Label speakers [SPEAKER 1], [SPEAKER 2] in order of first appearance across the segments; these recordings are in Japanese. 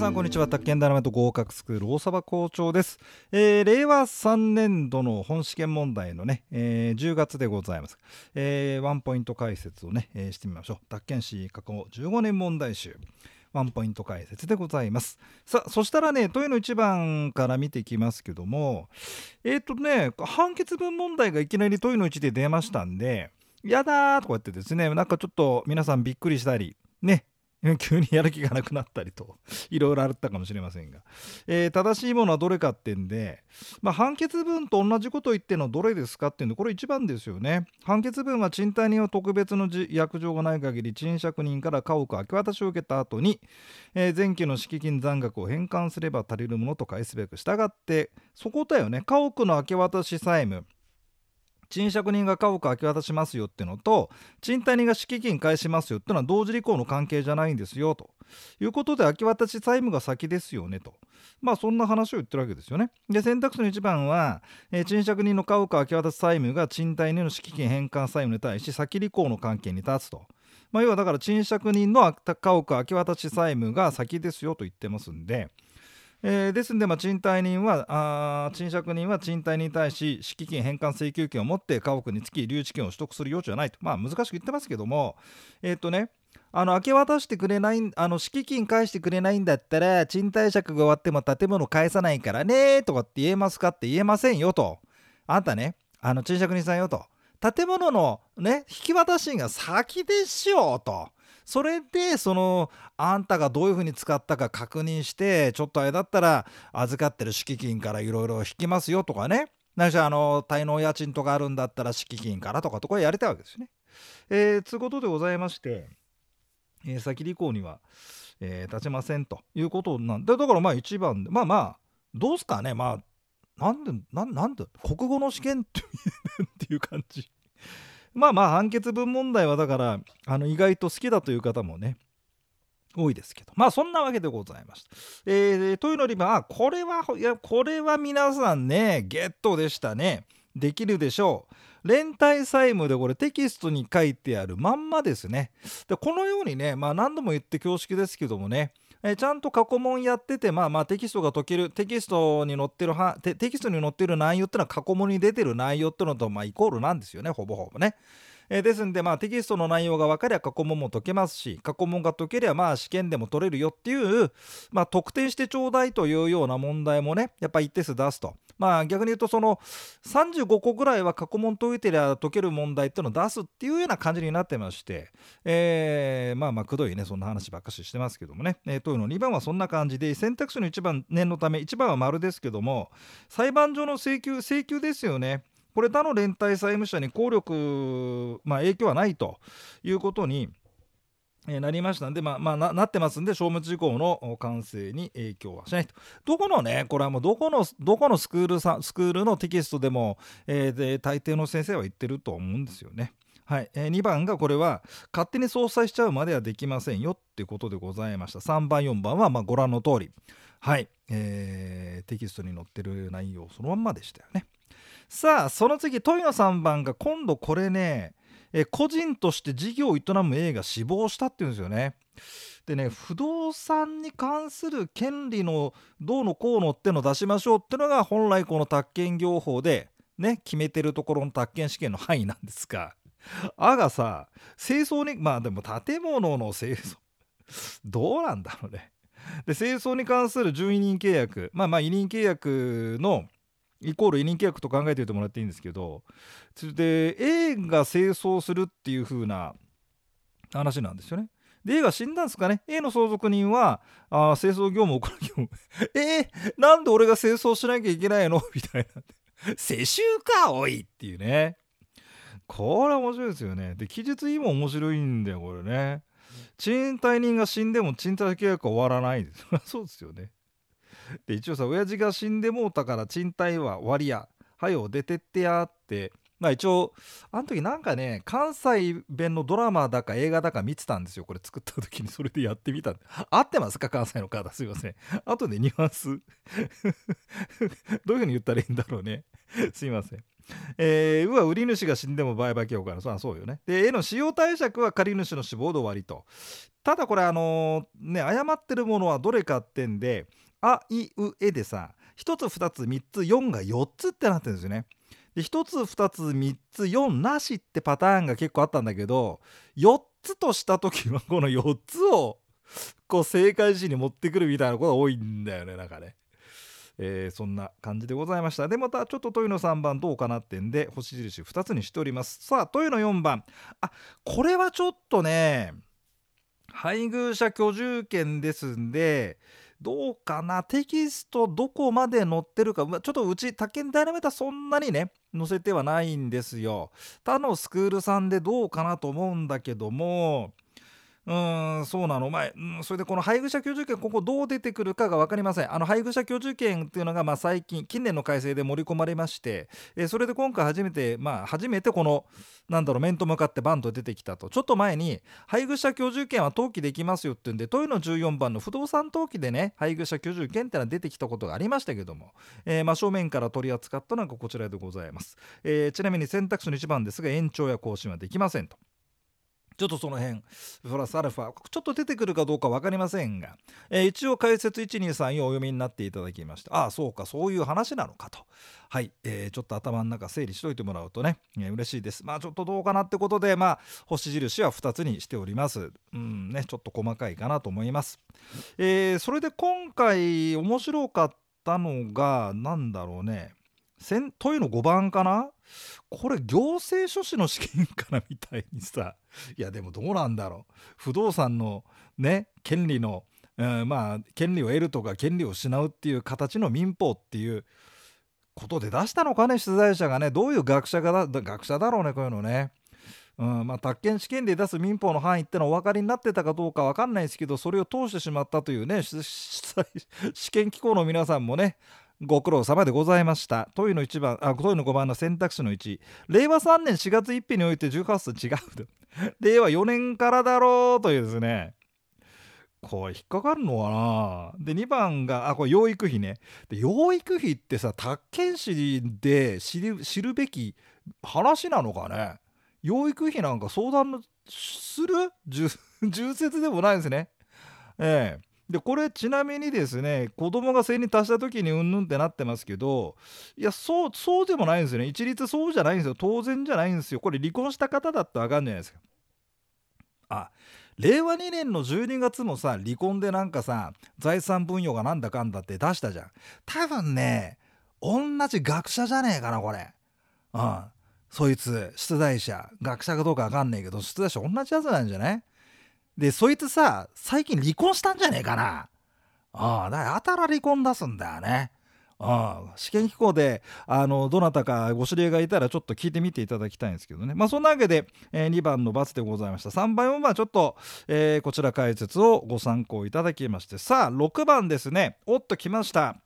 [SPEAKER 1] さんこんにちは。宅建ダイナマイト合格スクール大沢校長です、えー、令和3年度の本試験問題のね、えー、10月でございます、えー、ワンポイント解説をね、えー、してみましょう。宅建士過去15年問題集。ワンポイント解説でございます。さあそしたらね問いの1番から見ていきますけどもえっ、ー、とね判決文問題がいきなり問いの1で出ましたんでやだーとか言ってですねなんかちょっと皆さんびっくりしたりね 急にやる気がなくなったりと いろいろあったかもしれませんが、えー、正しいものはどれかってんで、まあ、判決文と同じこと言ってのどれですかっていうんでこれ一番ですよね。判決文は賃貸人は特別の約定がない限り賃借人から家屋明け渡しを受けた後に、えー、前期の敷金残額を返還すれば足りるものと返すべく従ってそこだよね。家屋の明け渡し債務。賃借人が家屋明け渡しますよってのと賃貸人が敷金返しますよっていうのは同時履行の関係じゃないんですよと。いうことで明け渡し債務が先ですよねと。まあそんな話を言ってるわけですよね。で選択肢の1番は、えー、賃借人の家屋明け渡し債務が賃貸人の敷金返還債務に対し先履行の関係に立つと。まあ、要はだから賃借人の家屋明け渡し債務が先ですよと言ってますんで、えー、ですので、まあ、賃貸人はあ賃借人は賃貸に対し敷金返還請求権を持って家屋につき留置権を取得する余地はないと、まあ、難しく言ってますけどもえっ、とねあの明け渡してくれないあの敷金返してくれないんだったら賃貸借が終わっても建物返さないからねとかって言えますかって言えませんよと。あんたねあの賃借人さんよと。建物のね引き渡しが先でしょうと。それでそのあんたがどういうふうに使ったか確認してちょっとあれだったら預かってる敷金からいろいろ引きますよとかね。何しろあの滞納家賃とかあるんだったら敷金からとかとかやりたいわけですね。えー、つうことでございまして、えー、先履行には、えー、立ちませんということなんでだからまあ一番まあまあどうすかね。まあなんでなんで国語の試験っていう感じ。まあまあ判決文問題はだからあの意外と好きだという方もね多いですけどまあそんなわけでございました。えー、というのにまあこれはいやこれは皆さんねゲットでしたねできるでしょう。連帯債務でこれテキストに書いてあるまんまですね。でこのようにねまあ何度も言って恐縮ですけどもねえちゃんと過去問やっててまあまあテキストが解けるテキストに載ってるはテキストに載ってる内容ってのは過去問に出てる内容ってのとまあイコールなんですよねほぼほぼね。えですんでまあテキストの内容が分かりゃ過去問も解けますし過去問が解けりゃまあ試験でも取れるよっていうまあ得点してちょうだいというような問題もねやっぱ一定数出すと。まあ逆に言うとその35個ぐらいは過去問解いてりゃ解ける問題っていうのを出すっていうような感じになってまして、えー、まあまあくどいねそんな話ばっかししてますけどもね、えー、というの2番はそんな感じで選択肢の1番念のため1番は丸ですけども裁判所の請求請求ですよね。これ他の連帯債務者に効力、まあ、影響はないということにえー、なりました。んで、まあまあな、なってますんで、消滅事項の完成に影響はしないと。どこのね、これはもうどこの、どこのスクールさスクールのテキストでも、えー、で大抵の先生は言ってると思うんですよね。はい、えー、2番がこれは勝手に相殺しちゃうまではできませんよっていうことでございました。3番4番はまご覧の通り。はい、えー、テキストに載ってる内容そのまんまでしたよね。さあその次問いの3番が今度これねえ個人として事業を営む A が死亡したっていうんですよね。でね不動産に関する権利のどうのこうのってのを出しましょうってのが本来この宅建業法でね決めてるところの宅建試験の範囲なんですが「あ」がさ清掃にまあでも建物の清掃 どうなんだろうね。で清掃に関する準委任契約まあまあ委任契約のイコール委任契約と考えておいてもらっていいんですけどそれで A が清掃するっていう風な話なんですよね。で A が死んだんですかね。A の相続人はあ清掃業務を行う業務。えー、なんで俺が清掃しなきゃいけないの？みたいな。世襲かおいっていうね。これは面白いですよね。で記述いいも面白いんだよこれね。賃貸人が死んでも賃貸契約は終わらないです。そうですよね。で一応さ親父が死んでもうたから賃貸は終わりや。はよ出てってやって。まあ一応あの時なんかね関西弁のドラマだか映画だか見てたんですよ。これ作った時にそれでやってみた合ってますか？関西の方。すいません。あとでニュアンス。どういうふうに言ったらいいんだろうね。すいません。えー、うは売り主が死んでも売買強化の。そうそうよね。で絵の使用貸借は借り主の死亡で終わりと。ただこれあのー、ね誤ってるものはどれかってんであいうえでさ1つ2つ3つ4が4つってなってるんですよね。で1つ2つ3つ4なしってパターンが結構あったんだけど4つとした時はこの4つをこう正解時に持ってくるみたいなことが多いんだよねなんかね。えー、そんな感じでございました。でまたちょっとトイの3番どうかなってんで星印2つにしております。さあトイの4番。あこれはちょっとね配偶者居住権ですんでどうかな？テキストどこまで載ってるか？ちょっとうち宅建ダイナメーターそんなにね載せてはないんですよ。他のスクールさんでどうかなと思うんだけどもうんそうなの。お前、うん、それでこの配偶者居住権ここどう出てくるかが分かりません。あの配偶者居住権っていうのがまあ最近近年の改正で盛り込まれまして、えー、それで今回初めてまあ初めてこのなんだろう面と向かってバンと出てきたと。ちょっと前に配偶者居住権は登記できますよっていうんで問いの14番の不動産登記でね配偶者居住権ってのは出てきたことがありましたけども、えー、真正面から取り扱ったのがこちらでございます、えー、ちなみに選択肢の1番ですが延長や更新はできませんと。ちょっとその辺プラスアルファちょっと出てくるかどうか分かりませんが、えー、一応解説1234お読みになっていただきましてああそうかそういう話なのかと。はい、えー、ちょっと頭の中整理しといてもらうとね、えー、嬉しいです。まあちょっとどうかなってことでまあ星印は2つにしております。うんねちょっと細かいかなと思います、えー、それで今回面白かったのが何だろうね。問いの5番かな？これ行政書士の試験かなみたいにさ。いやでもどうなんだろう。不動産のね権利の、うん、まあ権利を得るとか権利を失うっていう形の民法っていうことで出したのかね？出題者がね。どういう学者がだ学者だろうねこういうのね。うんまあ、宅建試験で出す民法の範囲ってのはお分かりになってたかどうか分かんないですけどそれを通してしまったというね 試験機構の皆さんもねご苦労様でございました。問いの1番、あ、問いの5番の選択肢の1。令和3年4月1日において18歳違う。令和4年からだろうというですね。これ引っかかるのかな？で2番があこれ養育費ねで養育費ってさ宅建士で知る知るべき話なのかね？養育費なんか相談する？重説でもないですねええでこれちなみにですね子供が性に達した時にうんぬんってなってますけどいやそうそうでもないんですよね。一律そうじゃないんですよ。当然じゃないんですよ。これ離婚した方だって分かんじゃないですか。あ令和2年の12月もさ離婚でなんかさ財産分与がなんだかんだって出したじゃん。多分ね同じ学者じゃねえかなこれ。うん。そいつ出題者学者かどうか分かんねえけど出題者同じやつなんじゃない？でそいつさ最近離婚したんじゃねえかな。ああだからあたら離婚出すんだよね。ああ試験機構であのどなたかご知り合いがいたらちょっと聞いてみていただきたいんですけどね。まあそんなわけで、えー、2番の×でございました。3番4番ちょっと、えー、こちら解説をご参考いただきまして。さあ6番ですね。おっと来ました、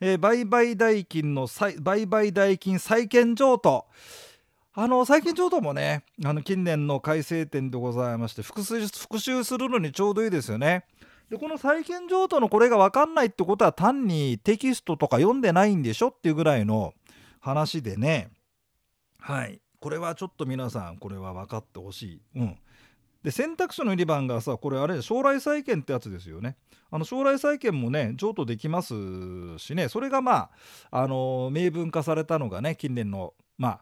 [SPEAKER 1] えー、売買代金の売買代金債権譲渡。あの最近ちょうどもねあの近年の改正点でございまして復習復習するのにちょうどいいですよね。でこの債権譲渡のこれが分かんないってことは単にテキストとか読んでないんでしょっていうぐらいの話でねはいこれはちょっと皆さんこれは分かってほしい。うんで選択肢の2番がさこれあれ将来債権ってやつですよね。あの将来債権もね譲渡できますしねそれがまああの明文化されたのがね近年のまあ、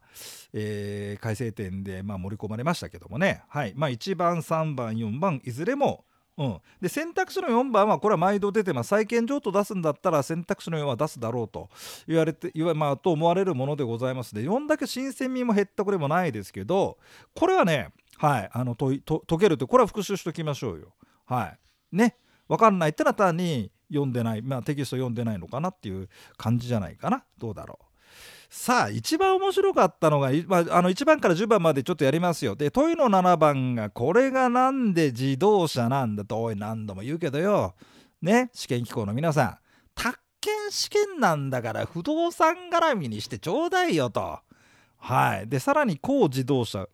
[SPEAKER 1] えー、改正点で、まあ、盛り込まれましたけどもね、はい。まあ、1番3番4番いずれもうん、で選択肢の4番はこれは毎度出てます。債権譲渡出すんだったら選択肢の4は出すだろうと言われて言わ、まあ、と思われるものでございます。で4だけ新鮮味も減ったこれもないですけどこれはねはい。あの解けるとこれは復習しておきましょうよ。はい。ね。分かんないってのは単に読んでない、まあ、テキスト読んでないのかなっていう感じじゃないかな。どうだろう。さあ一番面白かったのが、まあ、あの1番から10番までちょっとやりますよ。で問いの7番がこれがなんで自動車なんだとおい何度も言うけどよ。ね試験機構の皆さん。宅建試験なんだから不動産絡みにしてちょうだいよと。はい。でさらに高自動車。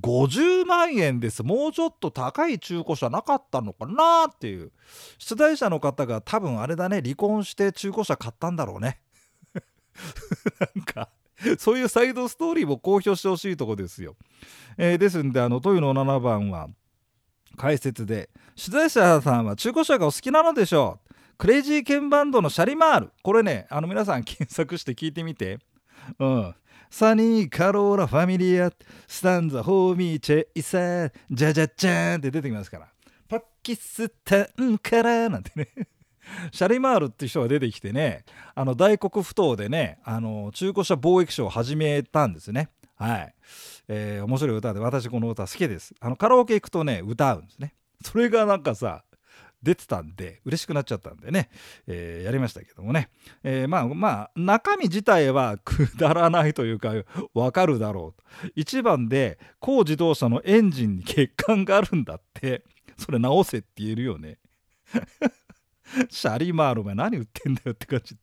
[SPEAKER 1] 50万円です。もうちょっと高い中古車なかったのかなっていう。出題者の方が多分あれだね離婚して中古車買ったんだろうね。なんかそういうサイドストーリーも公表してほしいとこですよ。えー、ですんであのトイの7番は解説で取材者さんは中古車がお好きなのでしょう。クレイジーケンバンドのシャリマール。これねあの皆さん検索して聞いてみて。うん。サニーカローラファミリアスタンザホーミーチェイサージャジャジャーンって出てきますから。パキスタンからなんてね。シャリマールっていう人が出てきてねあの大黒ふ頭でねあの中古車貿易商を始めたんですね。はい、えー、面白い歌で私この歌好きです。あのカラオケ行くとね歌うんですね。それがなんかさ出てたんで嬉しくなっちゃったんでね、えー、やりましたけどもね、えー、まあまあ中身自体は くだらないというかわかるだろうと。1番で高自動車のエンジンに欠陥があるんだって。それ直せって言えるよね。シャリマールお前何言ってんだよって感じ。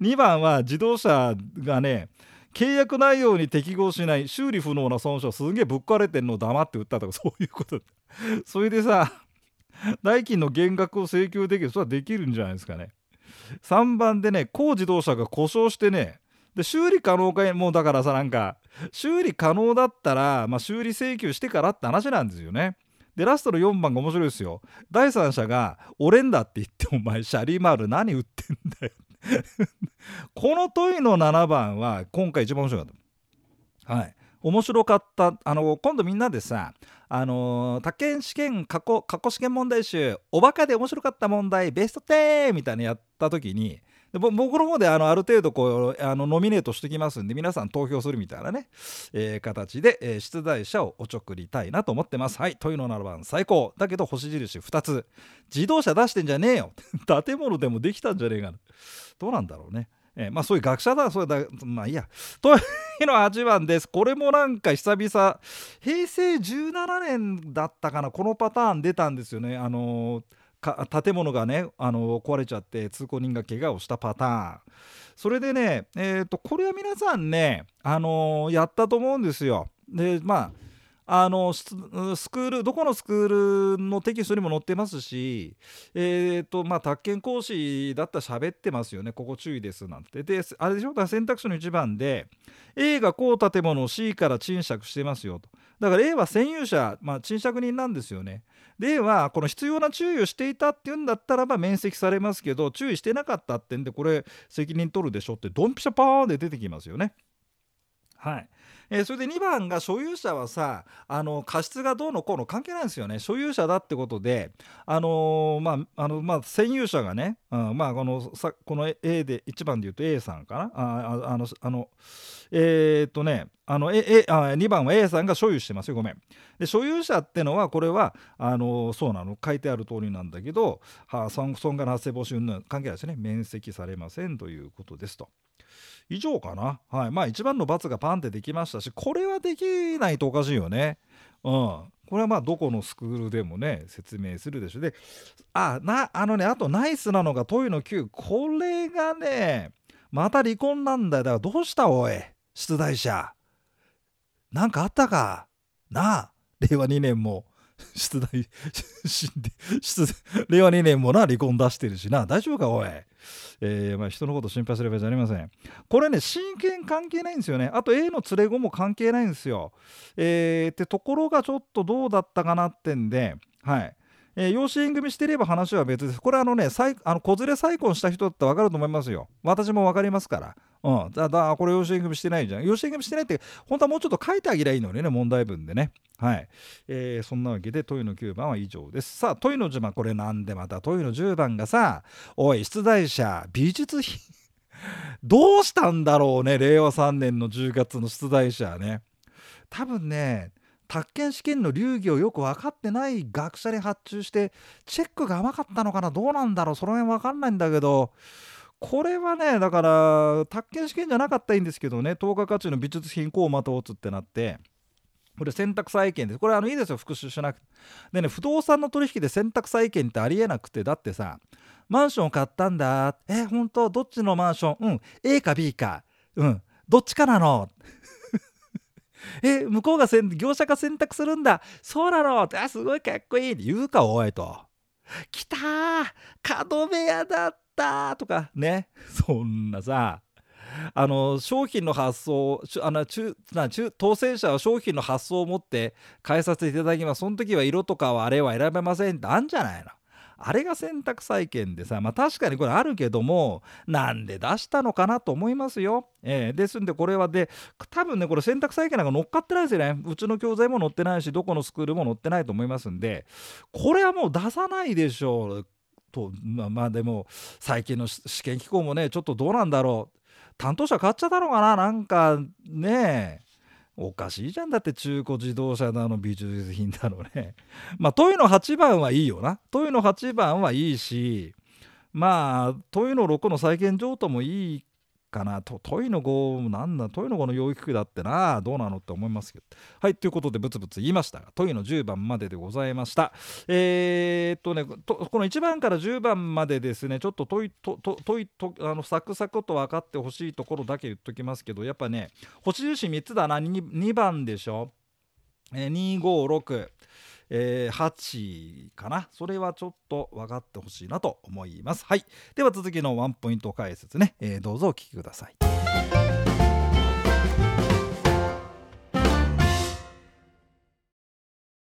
[SPEAKER 1] 2番は自動車がね契約内容に適合しない修理不能な損傷すげえぶっ壊れてんのを黙って売ったとか そういうことそれでさ代金の減額を請求できるそれはできるんじゃないですかね。3番でね高自動車が故障してねで修理可能かもうだからさなんか修理可能だったら、まあ、修理請求してからって話なんですよね。でラストの4番が面白いですよ。第三者が「俺んだ」って言ってお前シャリマール何売ってんだよ。この問いの7番は今回一番面白かった。はい。面白かった。あの今度みんなでさあの他県試験過去過去試験問題集おバカで面白かった問題ベスト10みたいなのやった時にで僕の方であのある程度こうあのノミネートしてきますんで皆さん投票するみたいなね、えー、形で、えー、出題者をおちょくりたいなと思ってます。はい問いうの7番最高。だけど星印2つ。自動車出してんじゃねえよ。建物でもできたんじゃねえかな。どうなんだろうね。えー、まあそういう学者だ。それだまあいいや。というの8番です。これもなんか久々。平成17年だったかな。このパターン出たんですよね。あのー建物がねあの壊れちゃって通行人が怪我をしたパターン。それでね、えーと、これは皆さんね、あのー、やったと思うんですよ。でまああのスクールどこのスクールのテキストにも載ってますし、えーとまあ、宅建講師だったら喋ってますよね。ここ注意ですなんて。であれでしょ？だ選択肢の1番で A がこう建物を C から賃借してますよと。だから A は占有者、まあ、賃借人なんですよね。ではこの必要な注意をしていたっていうんだったらば免責されますけど注意してなかったってんでこれ責任取るでしょってドンピシャパーンで出てきますよね。はい。えー、それで2番が所有者はさあの過失がどうのこうの関係ないんですよね。所有者だってことであのー、まああのまあ占有者がね、うん、まあこのさこの A で1番で言うと A さんかな。ああのあのえー、っとねあの A, あ2番は A さんが所有してますよ。ごめん。で所有者ってのはこれはあのそうなの。書いてある通りなんだけど、はあ、損害の発生防止云々関係ないですね。免責されませんということですと。以上かな？はい。まあ一番の罰がパンってできましたし、これはできないとおかしいよね。うん。これはまあどこのスクールでもね、説明するでしょ。で、あ、な、あのね、あとナイスなのがトイの9。これがね、また離婚なんだよ。だからどうしたおい、出題者。なんかあったか？なあ、令和2年も。出題、出令和2年もな、離婚出してるしな。大丈夫か、おい。えー、まあ、人のこと心配すればじゃありません。これね、真剣関係ないんですよね。あと A の連れ子も関係ないんですよ。えー、ってところがちょっとどうだったかなってんで、はい。えー、養子縁組してれば話は別です。これあのね、あの子連れ再婚した人だって分かると思いますよ。私も分かりますから。うん、だだこれ養子縁組してないじゃん。養子縁組してないって本当はもうちょっと書いてあげりゃいいのにね問題文でね。はい、えー、そんなわけで問いの9番は以上です。さあ問いの10番。これなんでまた問いの10番がさおい出題者美術品。どうしたんだろうね令和3年の10月の出題者ね。多分ね宅建試験の流儀をよく分かってない学者に発注してチェックが甘かったのかな？どうなんだろう？その辺分かんないんだけど。これはねだから宅建試験じゃなかったらいいんですけどね10日価値の美術品こうまた打つってなってこれ選択債権です。これあのいいですよ、復習しなくて。でね、不動産の取引で選択債権ってありえなくて、だってさ、マンションを買ったんだ。え、本当？どっちのマンション？うん、A か B か。うん、どっちかなの？え、向こうが業者が選択するんだ。そうなの？あ、すごいかっこいいって。言うか、おいと。来たー角部屋だったとかね そんなさあの商品の発送あの中な中当選者は商品の発送を持って変えさせていただきますその時は色とかはあれは選べませんってあんじゃないのあれが選択債権でさまあ確かにこれあるけどもなんで出したのかなと思いますよ。えー、ですんでこれはで多分ねこれ選択債権なんか乗っかってないですよね。うちの教材も載ってないしどこのスクールも載ってないと思いますんでこれはもう出さないでしょう。とまあまあでも最近の試験機構もねちょっとどうなんだろう。担当者変わっちゃったのかな？なんかねおかしいじゃん。だって中古自動車だの美術品だのね。まあトイの8番はいいよな。問いの8番はいいしまあ問いの6の再現譲渡もいいかなと。トイの5なんだトイの5の養育だってな。どうなのって思いますけど。はいということでブツブツ言いましたがトイの10番まででございました。えー、っとねこの1番から10番までですねちょっとトイとトイとあのサクサクと分かってほしいところだけ言っときますけどやっぱね星印3つだな。2, 2番でしょ、えー、256えー、8かな。それはちょっと分かってほしいなと思います。はい。では続きのワンポイント解説ね、えー、どうぞお聞きください。